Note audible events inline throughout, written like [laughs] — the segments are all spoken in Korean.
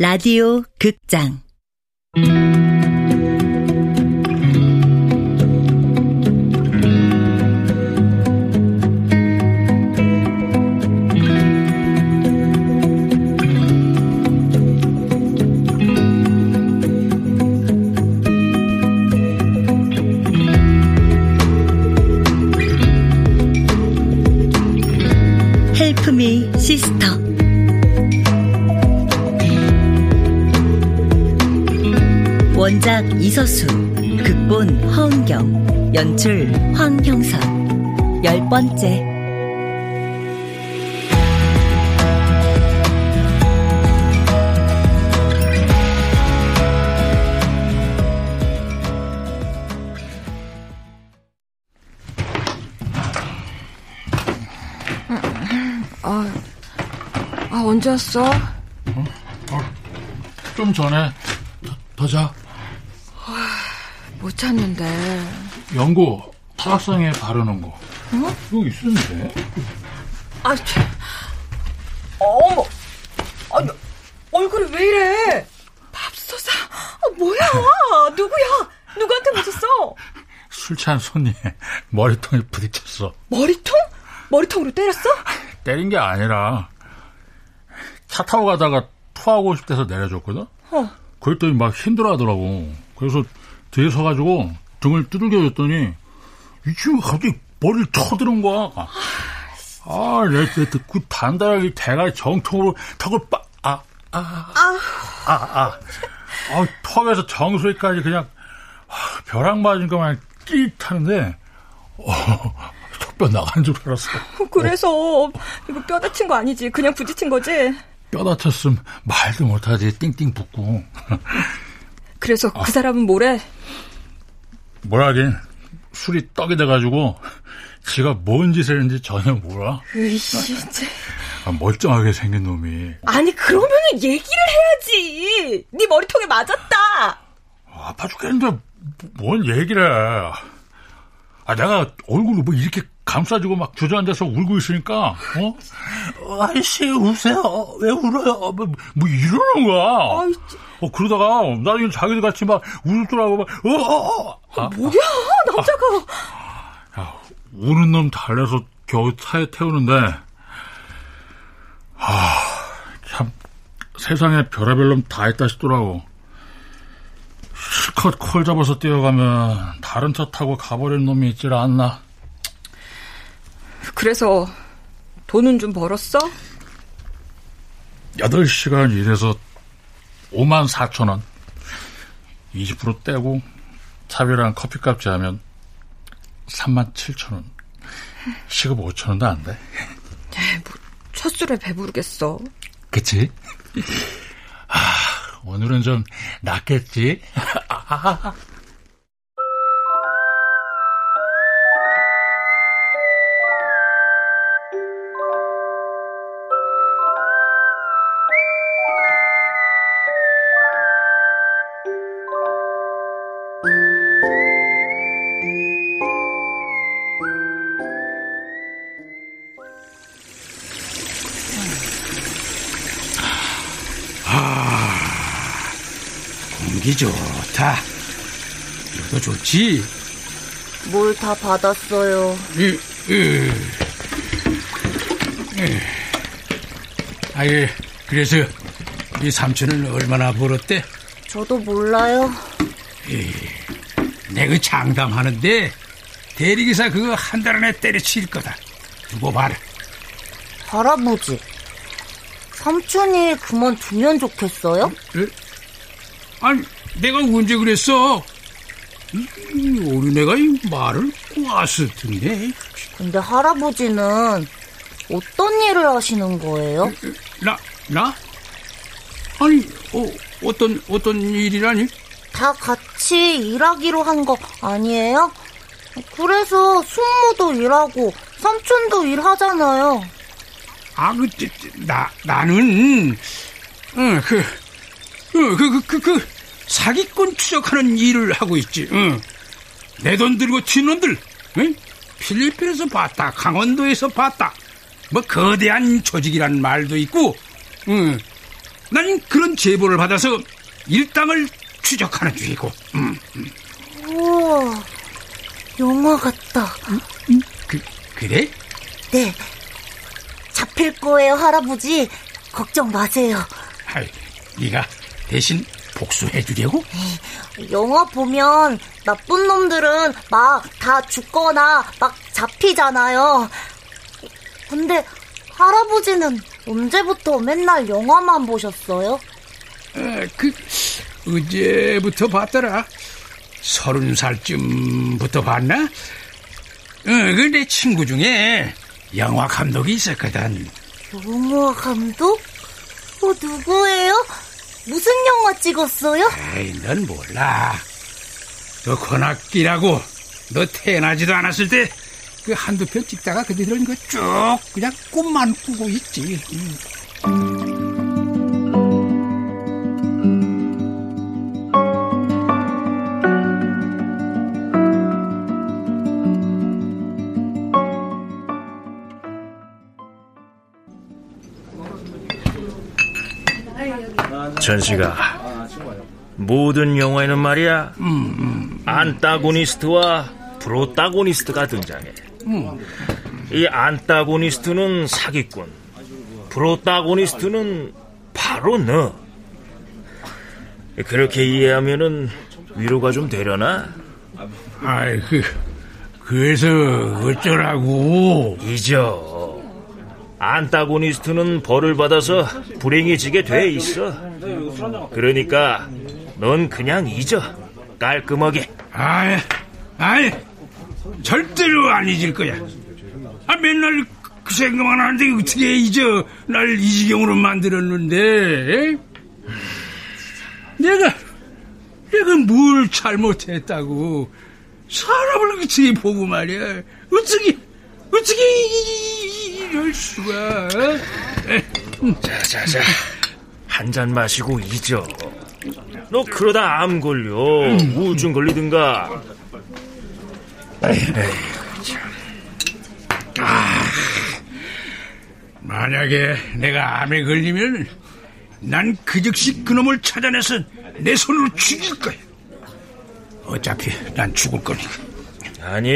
라디오 극장. 헬프미 시스터 원작 이서수, 극본 허은경, 연출 황형선. 열 번째. 아, 아 언제 왔어? 어? 어, 좀 전에 더, 더 자. 못 찾는데. 연고 타락상에 바르는 거. 어? 이거 있으면 돼. 아, 참. 어머. 아니, 얼굴이 왜 이래? 밥솥아. 아, 뭐야? 누구야? 누구한테 맞았어? 술 취한 손님 머리통에 부딪혔어. 머리통? 머리통으로 때렸어? 때린 게 아니라 차 타고 가다가 토하고 싶대서 내려줬거든. 어. 그랬더니 막 힘들어하더라고. 그래서 뒤에 서가지고 등을 두들겨줬더니 이 친구가 갑자기 머리를 쳐드는 거야. 아, 내, 내, 그 단단하게 대가리 정통으로 턱을 빠, 아, 아, 아, 아, 아. 아 턱에서 정수리까지 그냥 아, 벼락 맞은 것만 찌릿하는데 어, 턱뼈 나간 줄 알았어. 그래서 어. 이거 뼈 다친 거 아니지? 그냥 부딪힌 거지? 뼈 다쳤으면 말도 못하지. 띵띵 붓고. 그래서 그 아. 사람은 뭐래? 뭐라긴 술이 떡이 돼가지고 지가 뭔 짓을 했는지 전혀 몰라. 으이씨, 아, 멀쩡하게 생긴 놈이. 아니 그러면 은 얘기를 해야지. 네 머리통에 맞았다. 아파 죽겠는데 뭔 얘기를 해. 아 내가 얼굴을 뭐 이렇게 감싸주고 막 주저앉아서 울고 있으니까 어? 아이씨 우세요. 왜 울어요? 뭐, 뭐 이러는 거야? 아이, 어 그러다가 나중에 자기들 같이 막 울더라고 막 어, 어, 어. 아, 뭐야 남자가. 아, 야, 우는 놈 달래서 겨우 차에 태우는데 아참 세상에 별의별 놈 다 있다 싶더라고. 실컷 콜 잡아서 뛰어가면 다른 차 타고 가버린 놈이 있질 않나 그래서 돈은 좀 벌었어? 8시간 일해서 5만 4천 원. 20% 떼고 차비랑 커피값 제하면 3만 7천 원. 시급 5천 원도 안 돼. 네, 뭐, 첫 술에 배부르겠어. 그치? 아, 오늘은 좀 낫겠지? [laughs] 공기 좋다. 너도 좋지? 뭘 다 받았어요. 으, 으. 아예 그래서 네 삼촌은 얼마나 벌었대? 저도 몰라요. 내가 그 장담하는데 대리기사 그거 한 달 안에 때려칠 거다. 두고 봐라. 할아버지, 삼촌이 그만두면 좋겠어요? 에? 아니, 내가 언제 그랬어? 어린애가 이 말을 꼬았을 텐데. 근데 할아버지는 어떤 일을 하시는 거예요? 나, 나? 아니, 어, 어떤, 어떤 일이라니? 다 같이 일하기로 한 거 아니에요? 그래서 숙모도 일하고 삼촌도 일하잖아요. 아, 그, 나, 나는, 어, 그, 어, 그, 그, 그, 그, 사기꾼 추적하는 일을 하고 있지. 어. 내돈 들고 튄 놈들, 응? 필리핀에서 봤다, 강원도에서 봤다. 뭐 거대한 조직이란 말도 있고, 응. 나는 그런 제보를 받아서 일당을 추적하는 중이고. 음, 음. 우와, 영화 같다. 음, 음, 그, 그래? 네. 잡힐 거예요, 할아버지. 걱정 마세요. 아, 네가 대신 복수해 주려고? 영화 보면 나쁜 놈들은 막 다 죽거나 막 잡히잖아요. 근데 할아버지는 언제부터 맨날 영화만 보셨어요? 아, 그 어제부터 봤더라. 서른 살쯤부터 봤나? 어, 그내 친구 중에 영화 감독이 있었거든. 영화 감독? 어, 누구예요? 무슨 영화 찍었어요? 에이, 넌 몰라. 그 권학기라고 너 태어나지도 않았을 때 그 한두 편 찍다가 그들은 그 쭉 그냥 꿈만 꾸고 있지. 전시가 모든 영화에는 말이야 안타고니스트와 프로타고니스트가 등장해. 이 안타고니스트는 사기꾼, 프로타고니스트는 바로 너. 그렇게 이해하면은 위로가 좀 되려나? 아이 그 그래서 어쩌라고? 잊어. 안타고니스트는 벌을 받아서 불행해지게 돼 있어. 그러니까 넌 그냥 잊어. 깔끔하게. 아이, 아이, 절대로 안 잊을 거야. 아, 맨날 그 생각만 하는데 어떻게 잊어? 날 이 지경으로 만들었는데. 내가, 내가 뭘 잘못했다고. 사람을 어떻게 보고 말이야. 어떻게, 어떻게 이럴 수가. 자, 자, 자. 한 잔 마시고 잊어. 너 그러다 암 걸려. 우울증 걸리든가. 에이, 참. 아, 만약에 내가 암에 걸리면 난 그 즉시 그놈을 찾아내서 내 손으로 죽일 거야. 어차피 난 죽을 거니까. 아니,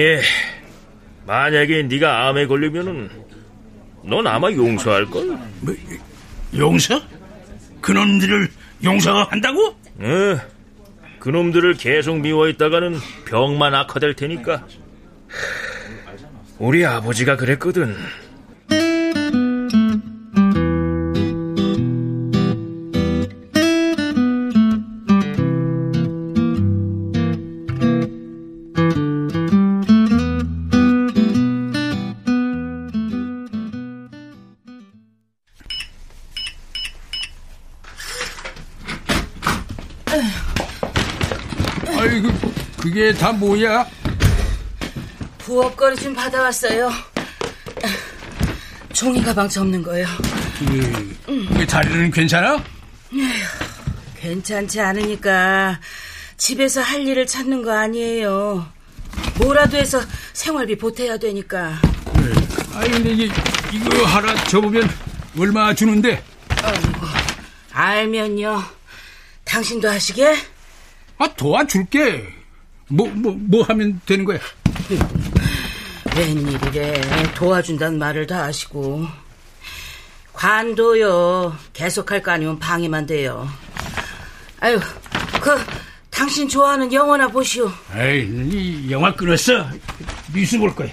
만약에 네가 암에 걸리면은 넌 아마 용서할 걸. 뭐, 용서? 그놈들을 용서한다고? 응. 그놈들을 계속 미워했다가는 병만 악화될 테니까. 우리 아버지가 그랬거든. 그게 다 뭐야? 부업거리 좀 받아왔어요. 종이 가방 접는 거예요. 그, 그 다리는 괜찮아? 괜찮지 않으니까 집에서 할 일을 찾는 거 아니에요. 뭐라도 해서 생활비 보태야 되니까. 네. 아니 근데 이게 이거 하나 접으면 얼마 주는데? 아이고, 알면요. 당신도 하시게? 아 도와줄게. 뭐 뭐, 뭐 하면 되는 거야? [laughs] 웬일이래. 도와준다는 말을 다 하시고. 관도요. 계속할 거 아니면 방해만 돼요. 아유, 그 당신 좋아하는 영화나 보시오. 에이, 이 영화 끊었어. 뉴스 볼 거야.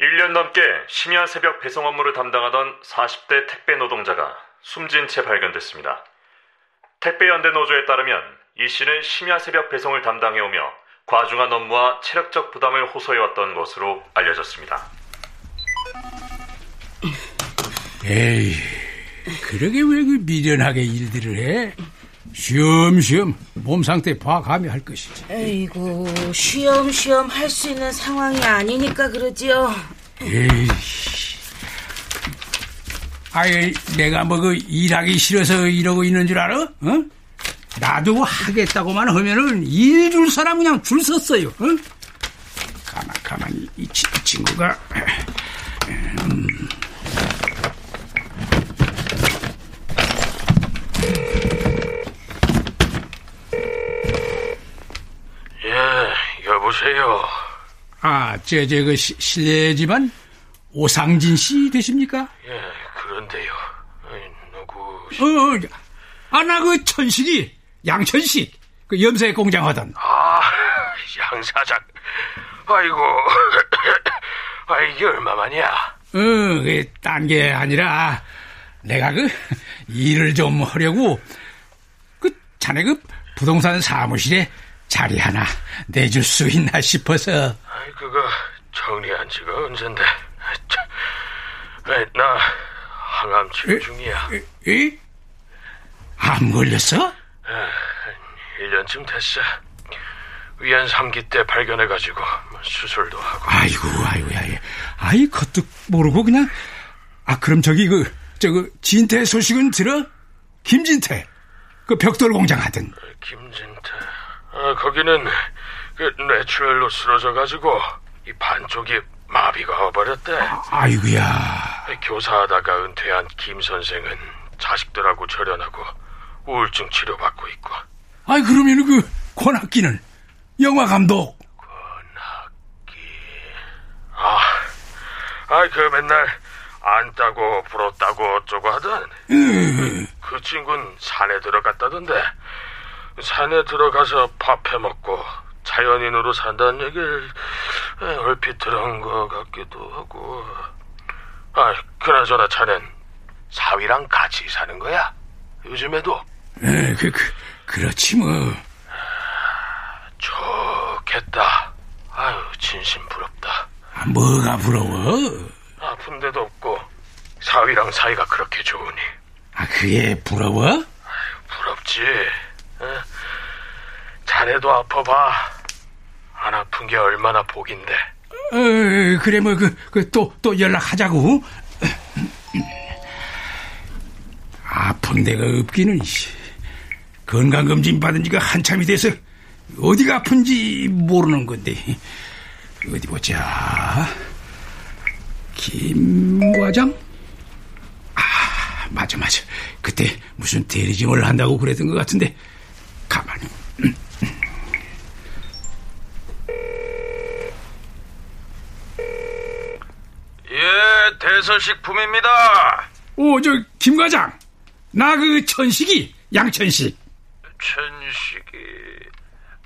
1년 넘게 심야 새벽 배송 업무를 담당하던 40대 택배 노동자가 숨진 채 발견됐습니다. 택배 연대 노조에 따르면 이 씨는 심야 새벽 배송을 담당해오며 과중한 업무와 체력적 부담을 호소해왔던 것으로 알려졌습니다. 에이, 그러게 왜 그 미련하게 일들을 해? 쉬엄쉬엄 몸 상태 봐가며 할 것이지. 에이고, 쉬엄쉬엄 할 수 있는 상황이 아니니까 그러지요. 에이, 아이, 내가 뭐 그 일하기 싫어서 이러고 있는 줄 알아? 어? 나도 하겠다고만 하면은 일 줄 사람 그냥 줄 섰어요. 응? 가만 가만히 이, 치, 이 친구가 음. 예 여보세요. 아, 제, 제, 그, 실례지만, 오상진 씨 되십니까? 예, 그런데요. 누구. 어, 어 아, 나 그 천식이 양천식, 그 염색 공장 하던. 아, [laughs] 양 사장. 아이고, [coughs] 아 이게 얼마만이야? 어, 그, 딴게 아니라, 내가 그, 일을 좀 하려고, 그, 자네 그, 부동산 사무실에 자리 하나 내줄 수 있나 싶어서. 아이, 그거, 정리한 지가 언젠데. 나, 항암 치료 중이야. 에? 암 걸렸어? 1년쯤 됐어. 위안 3기 때 발견해가지고 수술도 하고. 아이고, 아이고, 아이고. 아이, 겉도 모르고 그냥. 아, 그럼 저기 그, 저 그, 진태 소식은 들어? 김진태. 그 벽돌 공장 하던. 김진태. 아, 거기는 그 뇌출혈로 쓰러져가지고 이 반쪽이 마비가 와버렸대. 아 이고야. 교사하다가 은퇴한 김 선생은 자식들하고 절연하고 우울증 치료받고 있고. 아이, 그러면 그, 권학기는? 영화 감독. 아, 아, 그 맨날 안 따고 부럽다고 어쩌고 하던 그 친구는 산에 들어갔다던데 산에 들어가서 밥 해먹고 자연인으로 산다는 얘기를 에, 얼핏 들은 것 같기도 하고 아, 그나저나 자넨 사위랑 같이 사는 거야? 요즘에도? 에, 그, 그, 그렇지 뭐. 좋겠다. 아유, 진심 부럽다. 아, 뭐가 부러워? 아픈 데도 없고 사위랑 사이가 그렇게 좋으니 아, 그게 부러워? 부럽지. 에? 자네도 아파봐. 안 아픈 게 얼마나 복인데. 어, 그래, 뭐, 그, 그, 또, 또 연락하자고. 아픈 데가 없기는, 씨. 건강검진 받은 지가 한참이 돼서, 어디가 아픈지 모르는 건데. 어디 보자. 김 과장? 아, 맞아, 맞아. 그때 무슨 대리점을 한다고 그랬던 것 같은데, 가만히. 예, 대서식품입니다. 오, 저, 김 과장. 나 그 천식이, 양천식. 천식이.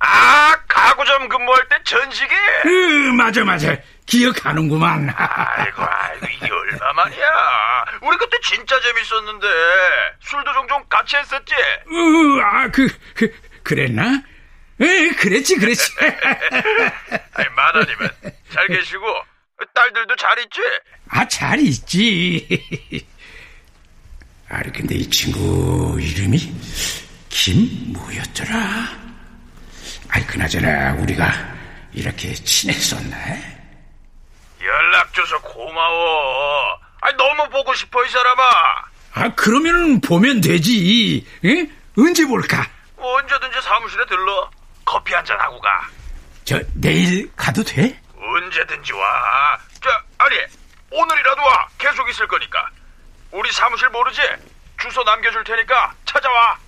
아, 가구점 근무할 때 천식이? 으, 맞아, 맞아. 기억하는구만. 아이고, 아이고, 이게 얼마만이야. 우리 그때 진짜 재밌었는데. 술도 종종 같이 했었지? 으, 아, 그, 그, 그랬나? 에, 그랬지, 그랬지. [laughs] 아니, 마다님은 잘 계시고, 딸들도 잘 있지? 아, 잘 있지. 아니, 근데 이 친구 이름이 김 뭐였더라? 아이, 그나저나 우리가 이렇게 친했었나? 연락 줘서 고마워. 아니, 너무 보고 싶어, 이 사람아. 아, 그러면은 보면 되지. 에? 언제 볼까? 언제든지 사무실에 들러. 커피 한 잔 하고 가. 저, 내일 가도 돼? 언제든지 와. 자, 아니, 오늘이라도 와. 계속 있을 거니까. 우리 사무실 모르지? 주소 남겨줄 테니까 찾아와.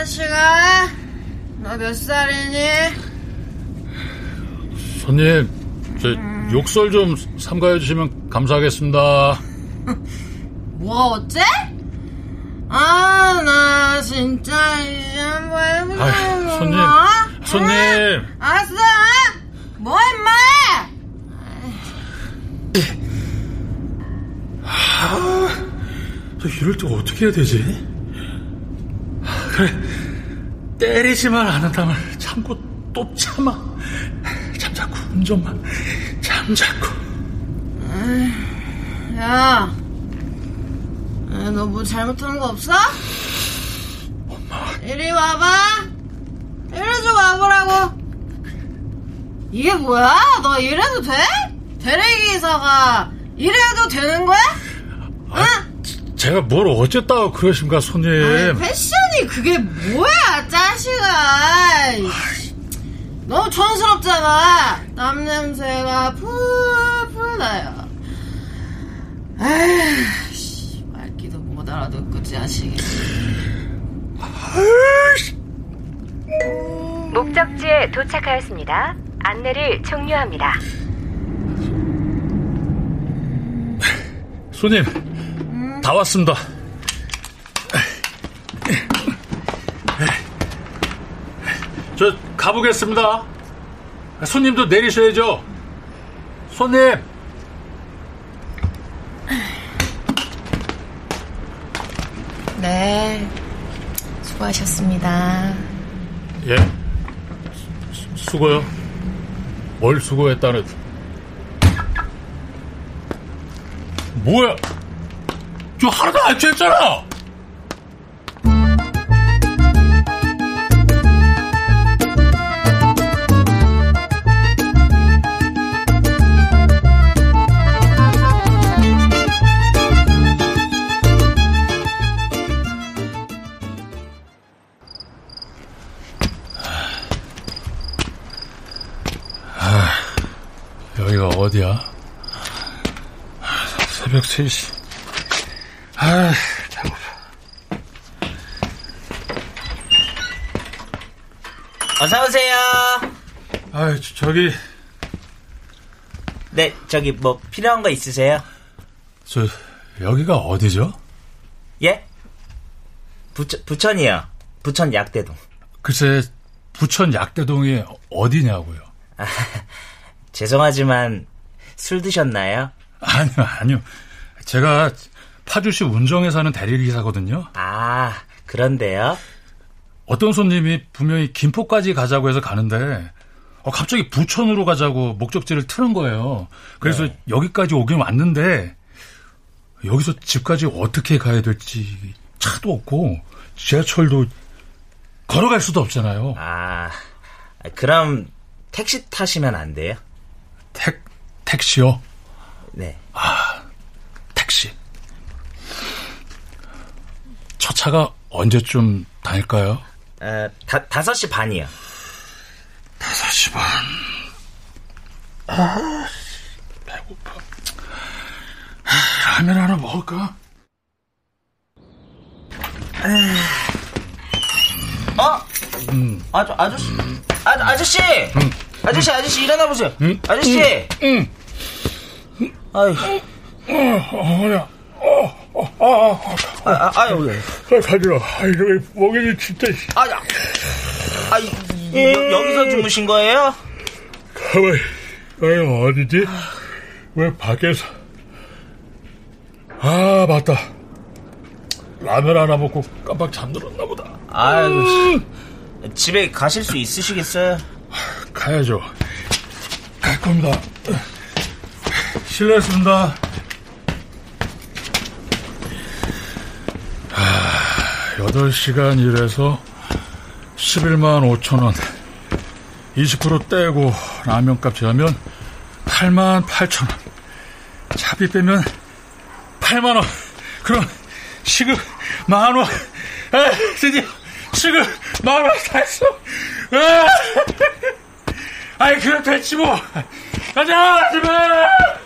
자식아. 너 몇 살이니? 손님, 저 욕설 좀 삼가해 주시면 감사하겠습니다. [laughs] 뭐가 어째? 아, 나 진짜 이제 한번 해보자. 아이, 손님, 손님. 알았어. 뭐, 임마! 저 이럴 때 어떻게 해야 되지? 그래, 때리지만 않는다면 참고 또 참아. 잠자고 운전만 잠자고. 야, 너 뭐 잘못한 거 없어? 엄마, 이리 와봐. 이리 좀 와보라고. 이게 뭐야? 너 이래도 돼? 대리기사가 이래도 되는 거야? 응? 제가 뭘 어쨌다고 그러십니까, 손님? 아니, 아니 그게 뭐야 짜식아 너무 촌스럽잖아 땀 냄새가 풀풀 나요 아휴 말기도 못 알아듣고 자식이 목적지에 도착하였습니다. 안내를 종료합니다. 손님, 다 왔습니다. 저 가보겠습니다. 손님도 내리셔야죠. 손님. 네 수고하셨습니다 예. 수, 수고요. 뭘 수고했다는? 뭐야? 저 하나도 안 취했잖아. 3시. 아, 배고파. 어서오세요. 아, 저기, 네, 저기 뭐 필요한 거 있으세요? 저, 여기가 어디죠? 예? 부천, 부천이요. 부천 약대동. 글쎄, 부천 약대동이 어디냐고요? 아, [laughs] 죄송하지만 술 드셨나요? 아니요, 아니요. 제가 파주시 운정에 사는 대리기사거든요. 아, 그런데요? 어떤 손님이 분명히 김포까지 가자고 해서 가는데 어, 갑자기 부천으로 가자고 목적지를 트는 거예요. 그래서 네. 여기까지 오긴 왔는데 여기서 집까지 어떻게 가야 될지 차도 없고 지하철도 걸어갈 수도 없잖아요. 아, 그럼 택시 타시면 안 돼요? 택 택시요? 네. 아, 택시. 첫 차가 언제쯤 다닐까요? 어, 다, 5시 반이요. 5시 반. 아, 배고파. 아, 라면 하나 먹을까? 어? 음. 아 저, 아저씨. 아, 아저씨! 아저씨, 아저씨, 일어나 보세요. 음. 아저씨! 응. 아유. 어, 어야. 어, 어, 아, 아, 아, 아유, 왜. 아, 가지마. 아, 이거 먹이는 진짜. 아, 야. 아, 이, 이, 여, 여기서 주무신 거예요? 가만히. 아유, 어디지? 왜 밖에서. 아, 맞다. 라면 하나 먹고 깜빡 잠들었나 보다. 아유, 집에 가실 수 있으시겠어요? 가야죠. 갈 겁니다. 실례했습니다. 8시간 일해서 11만 5천 원. 20% 떼고 라면값 제하면 8만 8천 원. 차비 빼면 8만 원. 그럼 시급 만 원. 에, 드디어 시급 만원 샀어. 에. 아이 그럼 됐지 뭐. 가자 집에.